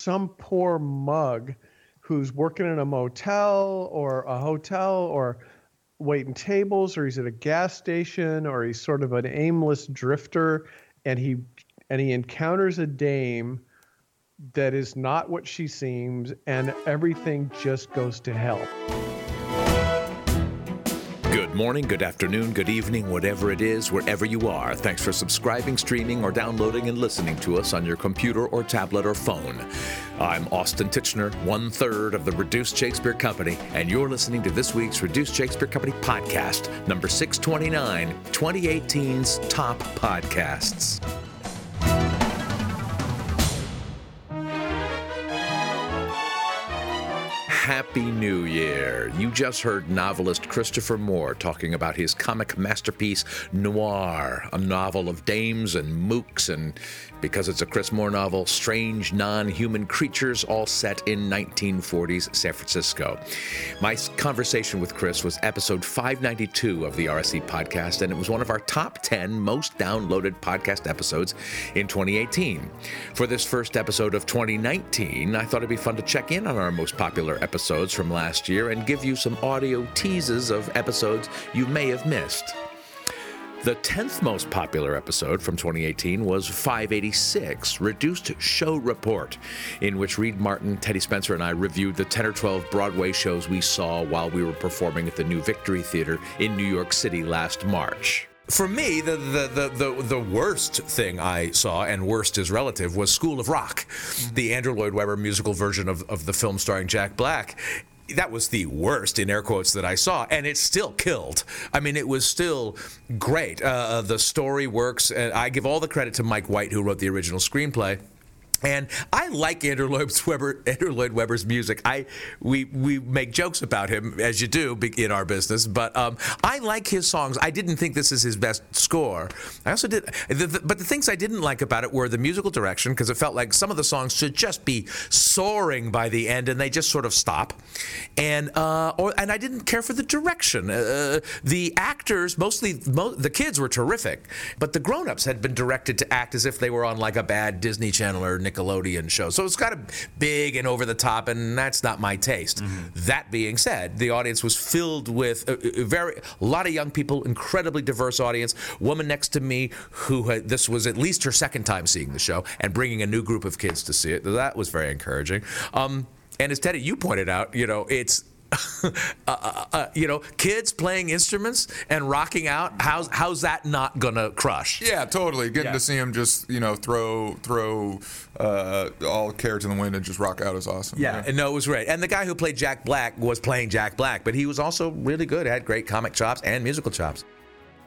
some poor mug who's working in a motel or a hotel or waiting tables or he's at a gas station or he's sort of an aimless drifter and he and he encounters a dame that is not what she seems and everything just goes to hell. Morning, good afternoon, good evening, whatever it is, wherever you are. Thanks for subscribing, streaming, or downloading and listening to us on your computer or tablet or phone. I'm Austin Tichenor, one third of the Reduced Shakespeare Company, and you're listening to this week's Reduced Shakespeare Company podcast, number 629, 2018's Top Podcasts. Happy New Year. You just heard novelist Christopher Moore talking about his comic masterpiece, Noir, a novel of dames and mooks and because it's a Chris Moore novel, strange non human creatures all set in 1940s San Francisco. My conversation with Chris was episode 592 of the RSC podcast, and it was one of our top 10 most downloaded podcast episodes in 2018. For this first episode of 2019, I thought it'd be fun to check in on our most popular episodes from last year and give you some audio teases of episodes you may have missed. The 10th most popular episode from 2018 was 586, Reduced Show Report, in which Reed Martin, Teddy Spencer, and I reviewed the 10 or 12 Broadway shows we saw while we were performing at the New Victory Theater in New York City last March for me, the, the, the, the, worst thing I saw, and worst is relative, was School of Rock, the Andrew Lloyd Webber musical version of, of the film starring Jack Black that was the worst in air quotes that I saw, and it still killed. I mean, it was still great. Uh, uh the story works, and I give all the credit to Mike White, who wrote the original screenplay. And I like Andrew Lloyd, Andrew Lloyd Webber's music. I we we make jokes about him as you do in our business, but um, I like his songs. I didn't think this is his best score. I also did, the, the, but the things I didn't like about it were the musical direction because it felt like some of the songs should just be soaring by the end, and they just sort of stop. And uh, or and I didn't care for the direction. Uh, the actors, mostly mo- the kids, were terrific, but the grown-ups had been directed to act as if they were on like a bad Disney Channel or Nickelodeon show. So it's kind of big and over the top, and that's not my taste. Mm-hmm. That being said, the audience was filled with a, a very a lot of young people, incredibly diverse audience. Woman next to me who had, this was at least her second time seeing the show and bringing a new group of kids to see it. That was very encouraging. Um, and as Teddy, you pointed out, you know, it's uh, uh, uh, you know, kids playing instruments and rocking out. How's how's that not gonna crush? Yeah, totally. Getting yeah. to see him just you know throw throw uh, all carrots in the wind and just rock out is awesome. Yeah, yeah. no, it was great. And the guy who played Jack Black was playing Jack Black, but he was also really good. Had great comic chops and musical chops.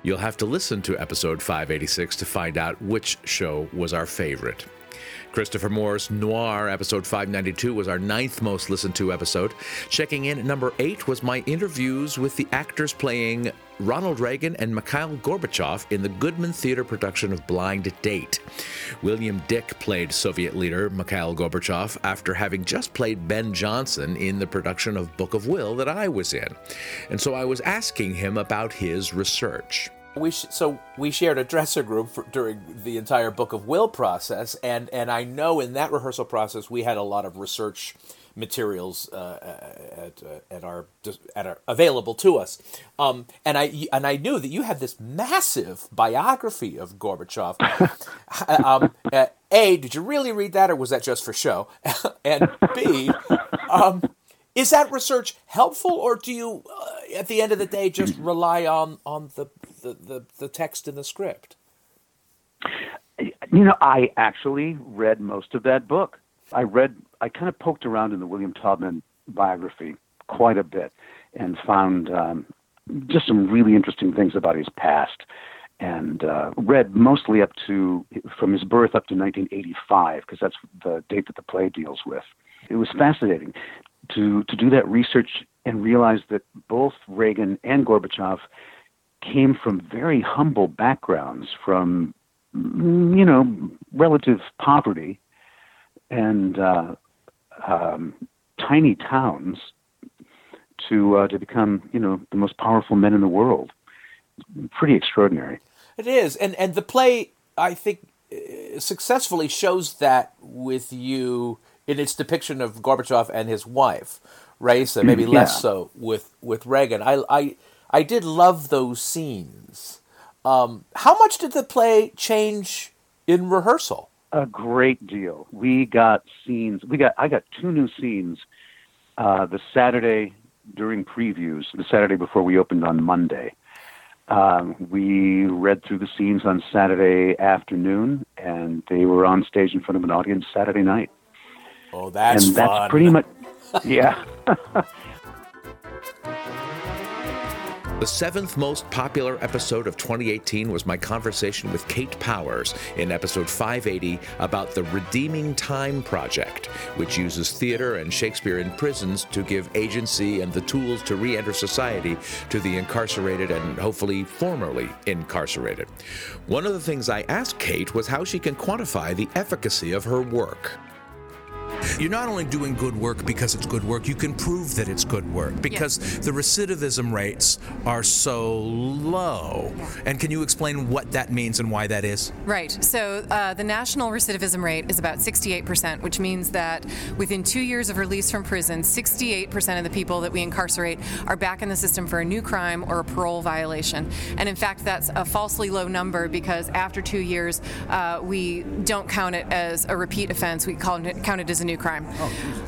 You'll have to listen to episode 586 to find out which show was our favorite. Christopher Moore's Noir, episode 592, was our ninth most listened to episode. Checking in at number eight was my interviews with the actors playing Ronald Reagan and Mikhail Gorbachev in the Goodman Theater production of Blind Date. William Dick played Soviet leader Mikhail Gorbachev after having just played Ben Jonson in the production of Book of Will that I was in. And so I was asking him about his research. We sh- so we shared a dresser group for, during the entire Book of Will process, and and I know in that rehearsal process we had a lot of research materials uh, at, uh, at our at our available to us, um, and I and I knew that you had this massive biography of Gorbachev. um, uh, a, did you really read that, or was that just for show? and B, um, is that research helpful, or do you, uh, at the end of the day, just rely on on the the, the, the text in the script? You know, I actually read most of that book. I read, I kind of poked around in the William Taubman biography quite a bit and found um, just some really interesting things about his past and uh, read mostly up to from his birth up to 1985 because that's the date that the play deals with. It was fascinating to to do that research and realize that both Reagan and Gorbachev came from very humble backgrounds, from you know relative poverty and uh, um, tiny towns, to uh, to become you know the most powerful men in the world. Pretty extraordinary. It is, and and the play I think uh, successfully shows that with you in its depiction of Gorbachev and his wife, Raisa, maybe less so with with Reagan. I I I did love those scenes. Um, how much did the play change in rehearsal? a great deal. We got scenes. We got I got two new scenes uh, the Saturday during previews, the Saturday before we opened on Monday. Um, we read through the scenes on Saturday afternoon, and they were on stage in front of an audience Saturday night. Oh, that's and fun. that's pretty much, yeah. The seventh most popular episode of 2018 was my conversation with Kate Powers in episode 580 about the Redeeming Time Project, which uses theater and Shakespeare in prisons to give agency and the tools to re enter society to the incarcerated and hopefully formerly incarcerated. One of the things I asked Kate was how she can quantify the efficacy of her work. You're not only doing good work because it's good work, you can prove that it's good work because the recidivism rates are so low. And can you explain what that means and why that is? Right. So uh, the national recidivism rate is about 68%, which means that within two years of release from prison, 68% of the people that we incarcerate are back in the system for a new crime or a parole violation. And in fact, that's a falsely low number because after two years, uh, we don't count it as a repeat offense. We call it, count it as a new crime.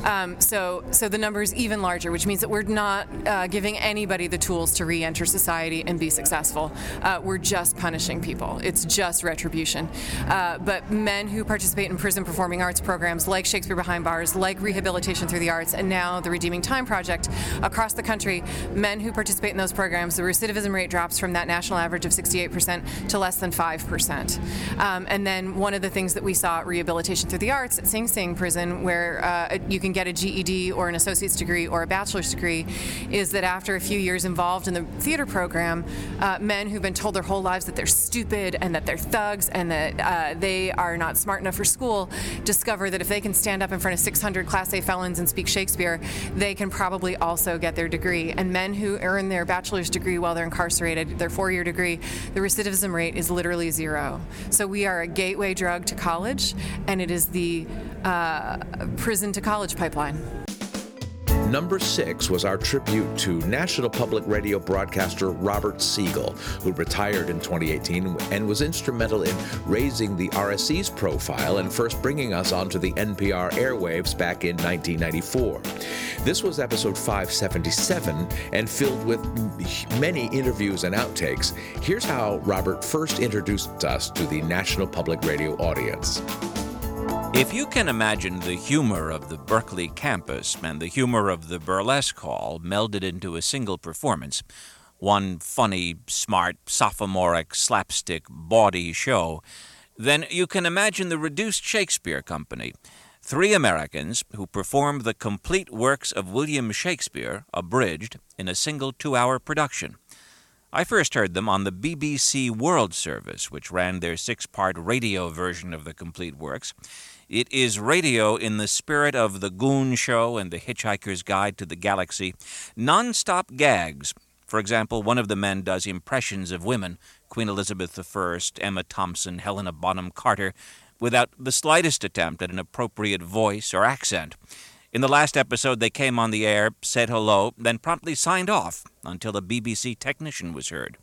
um, so, so the number is even larger, which means that we're not uh, giving anybody the tools to re-enter society and be successful. Uh, we're just punishing people. It's just retribution. Uh, but men who participate in prison performing arts programs like Shakespeare Behind Bars, like Rehabilitation Through the Arts, and now the Redeeming Time Project across the country, men who participate in those programs, the recidivism rate drops from that national average of 68% to less than 5%. Um, and then one of the things that we saw at Rehabilitation Through the Arts at Sing Sing Prison, where uh, you can get a GED or an associate's degree or a bachelor's degree, is that after a few years involved in the theater program, uh, men who've been told their whole lives that they're stupid and that they're thugs and that uh, they are not smart enough for school discover that if they can stand up in front of 600 Class A felons and speak Shakespeare, they can probably also get their degree. And men who earn their bachelor's degree while they're incarcerated, their four year degree, the recidivism rate is literally zero. So we are a gateway drug to college, and it is the prison to college pipeline. Number six was our tribute to National Public Radio broadcaster Robert Siegel, who retired in 2018 and was instrumental in raising the RSC's profile and first bringing us onto the NPR airwaves back in 1994. This was episode 577 and filled with many interviews and outtakes. Here's how Robert first introduced us to the National Public Radio audience. If you can imagine the humor of the Berkeley campus and the humor of the burlesque hall melded into a single performance, one funny, smart, sophomoric, slapstick, bawdy show, then you can imagine the reduced Shakespeare Company, three Americans who performed the complete works of William Shakespeare, abridged, in a single two hour production. I first heard them on the BBC World Service, which ran their six part radio version of the complete works. It is radio in the spirit of The Goon Show and The Hitchhiker's Guide to the Galaxy. Non stop gags. For example, one of the men does impressions of women Queen Elizabeth I, Emma Thompson, Helena Bonham Carter without the slightest attempt at an appropriate voice or accent. In the last episode, they came on the air, said hello, then promptly signed off until a BBC technician was heard.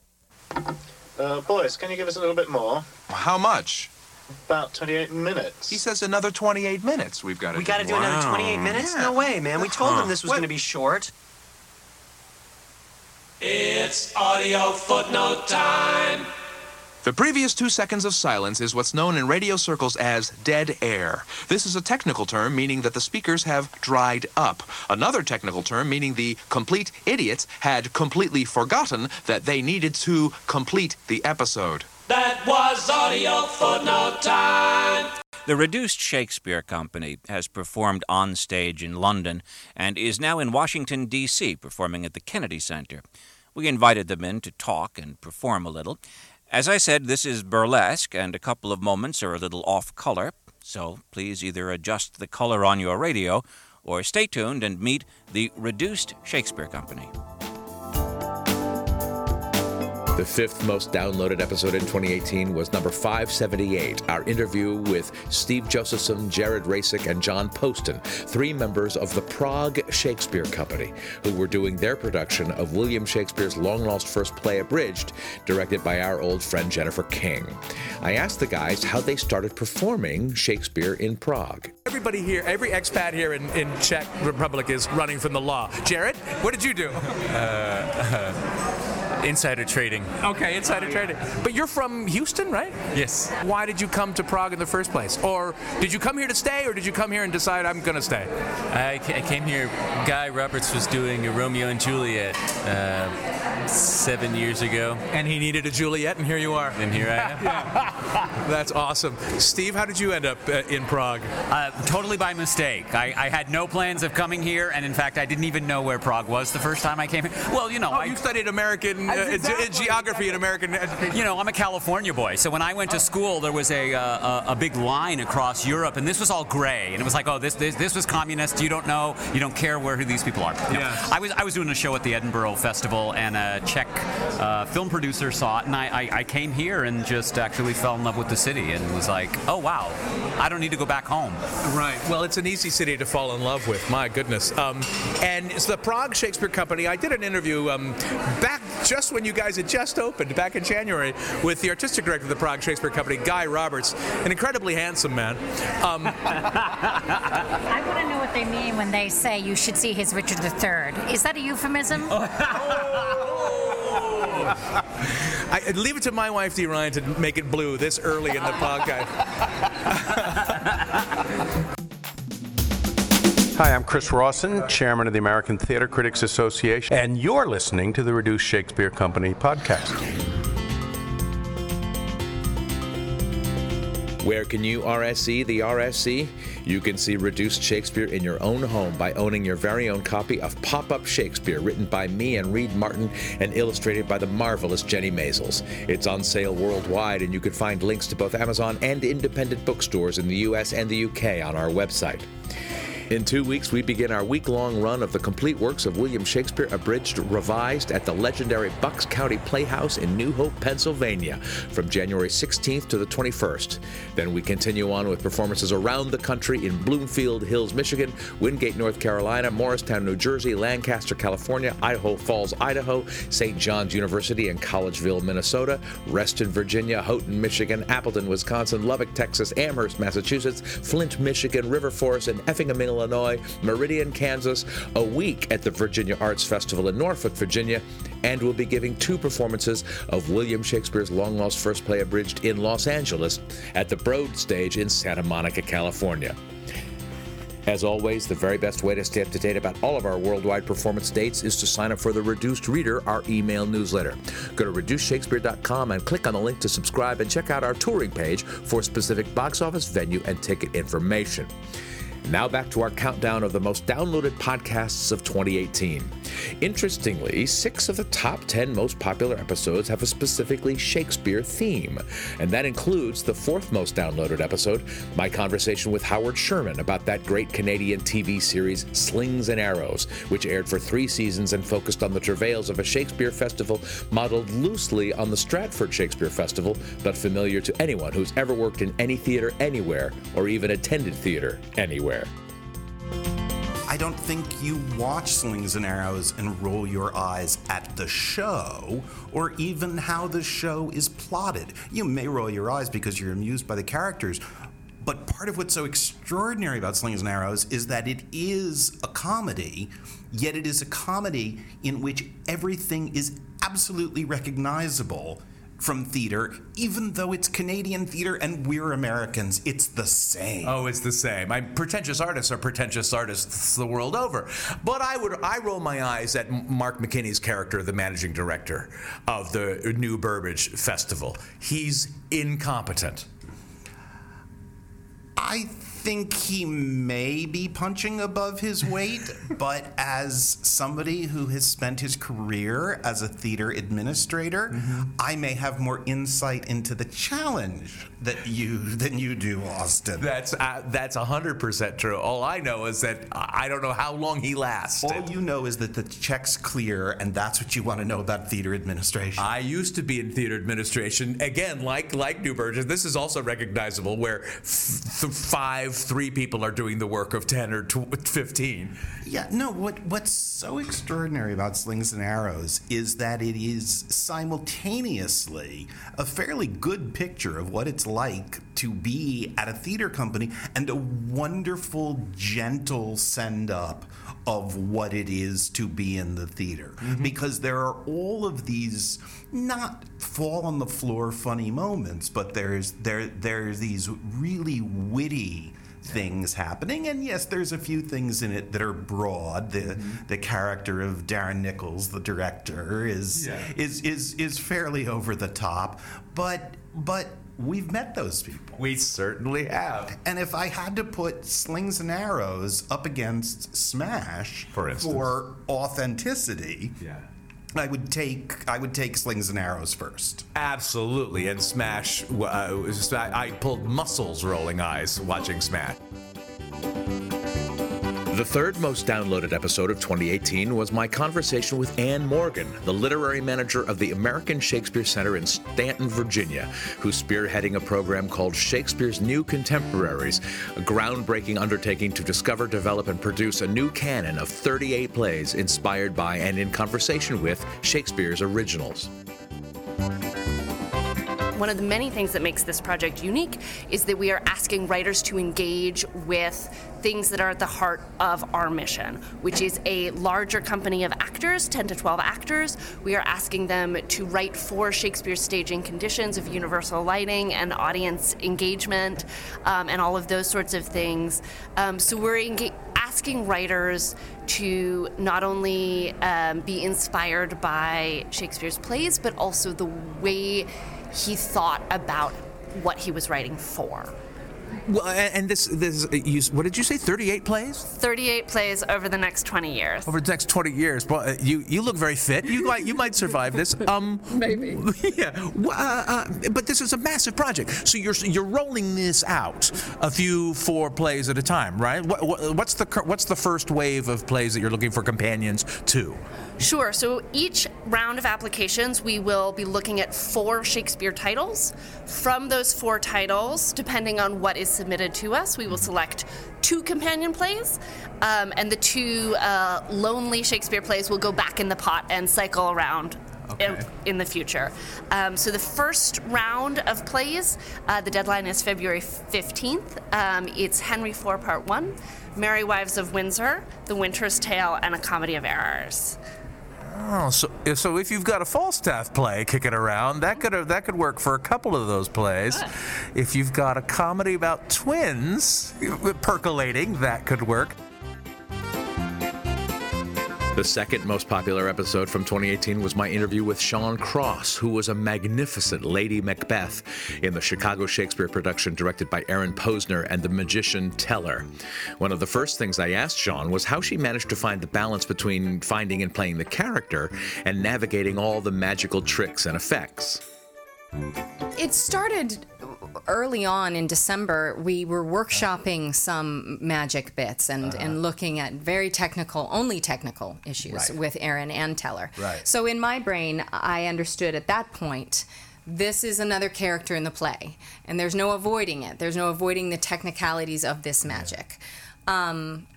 Uh, boys, can you give us a little bit more? How much? About 28 minutes. He says another 28 minutes we've got to We do. got to do another 28 minutes? No way, man. We told them this was going to be short. It's audio footnote time. The previous two seconds of silence is what's known in radio circles as dead air. This is a technical term meaning that the speakers have dried up. Another technical term meaning the complete idiots had completely forgotten that they needed to complete the episode. That was audio footnote time. The Reduced Shakespeare Company has performed on stage in London and is now in Washington, D.C., performing at the Kennedy Center. We invited them in to talk and perform a little. As I said, this is burlesque, and a couple of moments are a little off color, so please either adjust the color on your radio or stay tuned and meet the Reduced Shakespeare Company. The fifth most downloaded episode in 2018 was number 578, our interview with Steve Josephson, Jared Rasick, and John Poston, three members of the Prague Shakespeare Company, who were doing their production of William Shakespeare's long lost first play, Abridged, directed by our old friend Jennifer King. I asked the guys how they started performing Shakespeare in Prague. Everybody here, every expat here in, in Czech Republic is running from the law. Jared, what did you do? Insider trading. Okay, insider trading. But you're from Houston, right? Yes. Why did you come to Prague in the first place? Or did you come here to stay, or did you come here and decide I'm going to stay? I, I came here. Guy Roberts was doing a Romeo and Juliet uh, seven years ago. And he needed a Juliet, and here you are. And here I am. That's awesome. Steve, how did you end up uh, in Prague? Uh, totally by mistake. I, I had no plans of coming here, and in fact, I didn't even know where Prague was the first time I came here. Well, you know, Oh, I, you studied American uh, ge- Exactly. geography and American education. you know, I'm a California boy. So when I went to school, there was a, uh, a a big line across Europe, and this was all gray, and it was like, oh, this this, this was communist. You don't know, you don't care where who these people are. You know, Yes. I was I was doing a show at the Edinburgh Festival, and a Czech uh, film producer saw it, and I, I I came here and just actually fell in love with the city, and was like, oh wow, I don't need to go back home. Right. Well, it's an easy city to fall in love with. My goodness. Um, and it's the Prague Shakespeare Company. I did an interview um, back just when you guys had just opened, back in January, with the artistic director of the Prague Shakespeare Company, Guy Roberts, an incredibly handsome man. Um, I want to know what they mean when they say you should see his Richard III. Is that a euphemism? I, leave it to my wife, Dee Ryan, to make it blue this early in the podcast. Hi, I'm Chris Rawson, chairman of the American Theater Critics Association, and you're listening to the Reduced Shakespeare Company podcast. Where can you RSC the RSC? You can see Reduced Shakespeare in your own home by owning your very own copy of Pop Up Shakespeare, written by me and Reed Martin and illustrated by the marvelous Jennie Maizels. It's on sale worldwide, and you can find links to both Amazon and independent bookstores in the US and the UK on our website. In two weeks, we begin our week long run of the complete works of William Shakespeare, abridged, revised at the legendary Bucks County Playhouse in New Hope, Pennsylvania, from January 16th to the 21st. Then we continue on with performances around the country in Bloomfield Hills, Michigan, Wingate, North Carolina, Morristown, New Jersey, Lancaster, California, Idaho Falls, Idaho, St. John's University in Collegeville, Minnesota, Reston, Virginia, Houghton, Michigan, Appleton, Wisconsin, Lubbock, Texas, Amherst, Massachusetts, Flint, Michigan, River Forest, and Effingham, Illinois, Meridian, Kansas, a week at the Virginia Arts Festival in Norfolk, Virginia, and we'll be giving two performances of William Shakespeare's long lost first play abridged in Los Angeles at the Broad Stage in Santa Monica, California. As always, the very best way to stay up to date about all of our worldwide performance dates is to sign up for the Reduced Reader, our email newsletter. Go to reducedshakespeare.com and click on the link to subscribe and check out our touring page for specific box office, venue, and ticket information. Now back to our countdown of the most downloaded podcasts of 2018. Interestingly, six of the top 10 most popular episodes have a specifically Shakespeare theme, and that includes the fourth most downloaded episode, my conversation with Howard Sherman about that great Canadian TV series Slings and Arrows, which aired for three seasons and focused on the travails of a Shakespeare festival modeled loosely on the Stratford Shakespeare Festival, but familiar to anyone who's ever worked in any theater anywhere or even attended theater anywhere. I don't think you watch Slings and Arrows and roll your eyes at the show or even how the show is plotted. You may roll your eyes because you're amused by the characters, but part of what's so extraordinary about Slings and Arrows is that it is a comedy, yet it is a comedy in which everything is absolutely recognizable from theater, even though it's Canadian theater and we're Americans. It's the same. Oh, it's the same. I, pretentious artists are pretentious artists the world over. But I would I roll my eyes at Mark McKinney's character, the managing director of the New Burbage Festival. He's incompetent. I think he may be punching above his weight, but as somebody who has spent his career as a theater administrator, Mm-hmm. I may have more insight into the challenge that you than you do, Austin. That's uh, that's hundred percent true. All I know is that I don't know how long he lasts. All you know is that the check's clear, and that's what you want to know about theater administration. I used to be in theater administration. Again, like like New Burbage, this is also recognizable where f- th- five, three people are doing the work of ten or tw- fifteen. Yeah, no, what what's so extraordinary about Slings and Arrows is that it is simultaneously a fairly good picture of what it's like to be at a theater company and a wonderful, gentle send up of what it is to be in the theater. Mm-hmm. Because there are all of these not fall on the floor funny moments, but there's there there's these really witty things happening and yes there's a few things in it that are broad the mm-hmm. the character of Darren Nichols the director is Yeah. is is is fairly over the top but but we've met those people we certainly have and if I had to put slings and arrows up against smash For instance. for authenticity Yeah. I would take I would take slings and arrows first Absolutely, and Smash. Uh, I pulled muscles rolling eyes watching Smash. The third most downloaded episode of 2018 was my conversation with Ann Morgan, the literary manager of the American Shakespeare Center in Staunton, Virginia, who's spearheading a program called Shakespeare's New Contemporaries, a groundbreaking undertaking to discover, develop, and produce a new canon of 38 plays inspired by and in conversation with Shakespeare's originals. One of the many things that makes this project unique is that we are asking writers to engage with things that are at the heart of our mission, which is a larger company of actors, 10 to 12 actors. We are asking them to write for Shakespeare's staging conditions of universal lighting and audience engagement um, and all of those sorts of things. Um, so we're asking writers to not only um, be inspired by Shakespeare's plays, but also the way he thought about what he was writing for. Well, and this, this, you, what did you say? Thirty-eight plays 38 plays over the next 20 years. over the next twenty years. Well, uh, you you look very fit. You might you might survive this. Um, maybe. Yeah. Uh, uh, but this is a massive project. So you're you're rolling this out a few four plays at a time, right? What, what, what's the what's the first wave of plays that you're looking for companions to? Sure. So each round of applications, we will be looking at four Shakespeare titles. From those four titles, depending on what is submitted to us, we will select two companion plays, um, and the two uh, lonely Shakespeare plays will go back in the pot and cycle around. In, in the future. Um, so, the first round of plays, uh, the deadline is February 15th. Um, it's Henry IV, Part 1, Merry Wives of Windsor, The Winter's Tale, and A Comedy of Errors. Oh, so so if you've got a Falstaff play kicking around, that could that could work for a couple of those plays. If you've got a comedy about twins percolating, that could work. The second most popular episode from 2018 was my interview with Chaon Cross, who was a magnificent Lady Macbeth in the Chicago Shakespeare production directed by Aaron Posner and the magician Teller. One of the first things I asked Chaon was how she managed to find the balance between finding and playing the character and navigating all the magical tricks and effects. It started early on in December. We were workshopping some magic bits and, and looking at very technical, only technical issues Right. with Aaron and Teller. Right. So in my brain, I understood at that point. This is another character in the play, and there's no avoiding it. There's no avoiding the technicalities of this magic. Um,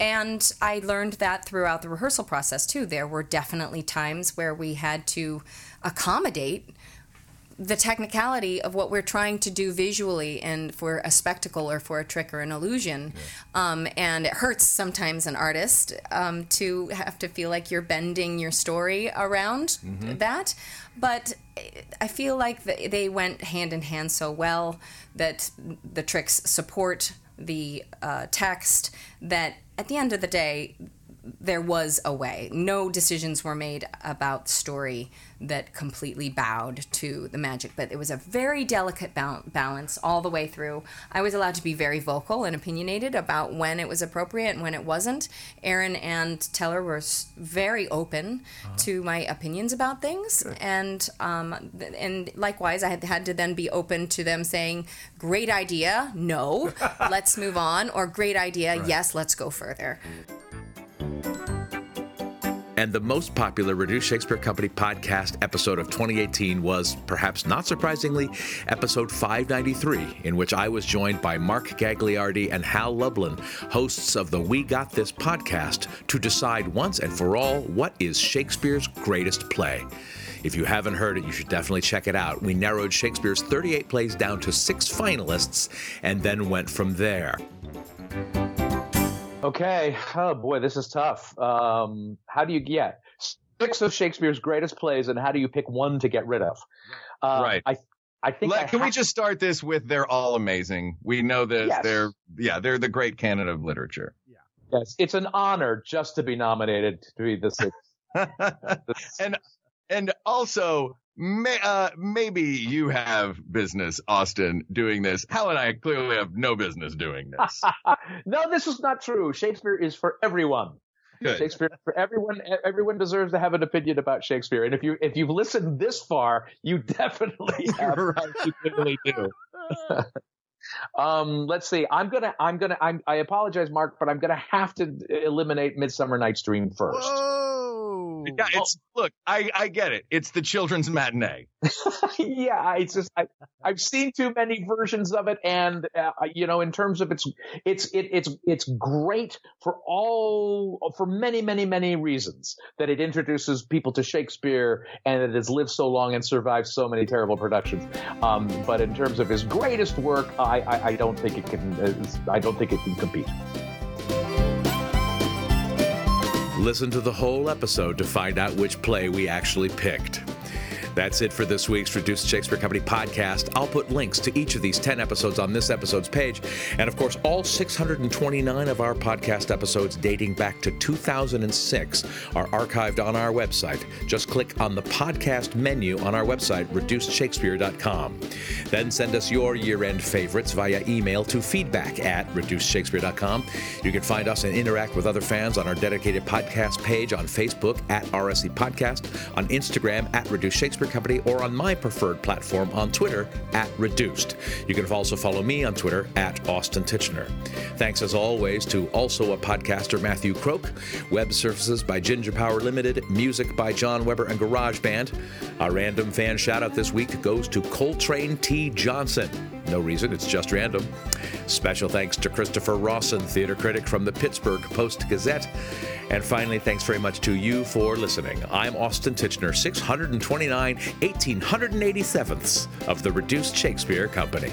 and I learned that throughout the rehearsal process too. There were definitely times where we had to accommodate the technicality of what we're trying to do visually and for a spectacle or for a trick or an illusion. Um, and it hurts sometimes an artist um, to have to feel like you're bending your story around Mhm. that. But I feel like they went hand in hand so well that the tricks support the uh, text that at the end of the day, there was a way. No decisions were made about story that completely bowed to the magic, but it was a very delicate balance all the way through. I was allowed to be very vocal and opinionated about when it was appropriate and when it wasn't. Aaron and Teller were very open to my opinions about things, and um, and likewise, I had had to then be open to them saying, "Great idea, no, let's move on," or "Great idea, Right. yes, let's go further." And the most popular Reduced Shakespeare Company podcast episode of 2018 was, perhaps not surprisingly, episode 593, in which I was joined by Mark Gagliardi and Hal Lublin, hosts of the We Got This podcast, to decide once and for all what is Shakespeare's greatest play. If you haven't heard it, you should definitely check it out. We narrowed Shakespeare's 38 plays down to six finalists and then went from there. Okay. Oh boy, this is tough. Um, how do you get six of Shakespeare's greatest plays, and how do you pick one to get rid of? Uh, Right. I I think. Let- I can we just start this with they're all amazing? We know that Yes. they're yeah they're the great canon of literature. Yeah. Yes, it's an honor just to be nominated to be the sixth. and and also may, uh, maybe you have business, Austin, doing this. Hal and I clearly have no business doing this. no, this is not true. Shakespeare is for everyone. Good. Shakespeare for everyone. Everyone deserves to have an opinion about Shakespeare. And if you if you've listened this far, you definitely have. right. You clearly do. um, let's see. I'm gonna. I'm gonna. I'm, I apologize, Mark, but I'm gonna have to eliminate Midsummer Night's Dream first. Yeah, it's look, I I get it. It's the children's matinee. yeah, it's just I, I've seen too many versions of it, and uh, you know, in terms of its, it's it, it's it's great for all for many many many reasons that it introduces people to Shakespeare and it has lived so long and survived so many terrible productions. Um, but in terms of his greatest work, I I, I don't think it can uh, I don't think it can compete. Listen to the whole episode to find out which play we actually picked. That's it for this week's Reduced Shakespeare Company podcast. I'll put links to each of these 10 episodes on this episode's page. And of course, all 629 of our podcast episodes dating back to 2006 are archived on our website. Just click on the podcast menu on our website, reducedshakespeare.com. Then send us your year end favorites via email to feedback at reducedshakespeare.com. You can find us and interact with other fans on our dedicated podcast page on Facebook at RSC Podcast, on Instagram at Reduced Shakespeare Company, or on my preferred platform on Twitter at Reduced. You can also follow me on Twitter at Austin Tichenor. Thanks as always to also a podcaster Matthew Croak, web services by Ginger Power Limited, music by John Weber and GarageBand. Our random fan shout out this week goes to Coltrane T. Johnson. No reason, it's just random. Special thanks to Christopher Rawson, theater critic from the Pittsburgh Post Gazette. And finally, thanks very much to you for listening. I'm Austin Tichenor, 629 1887ths of the Reduced Shakespeare Company.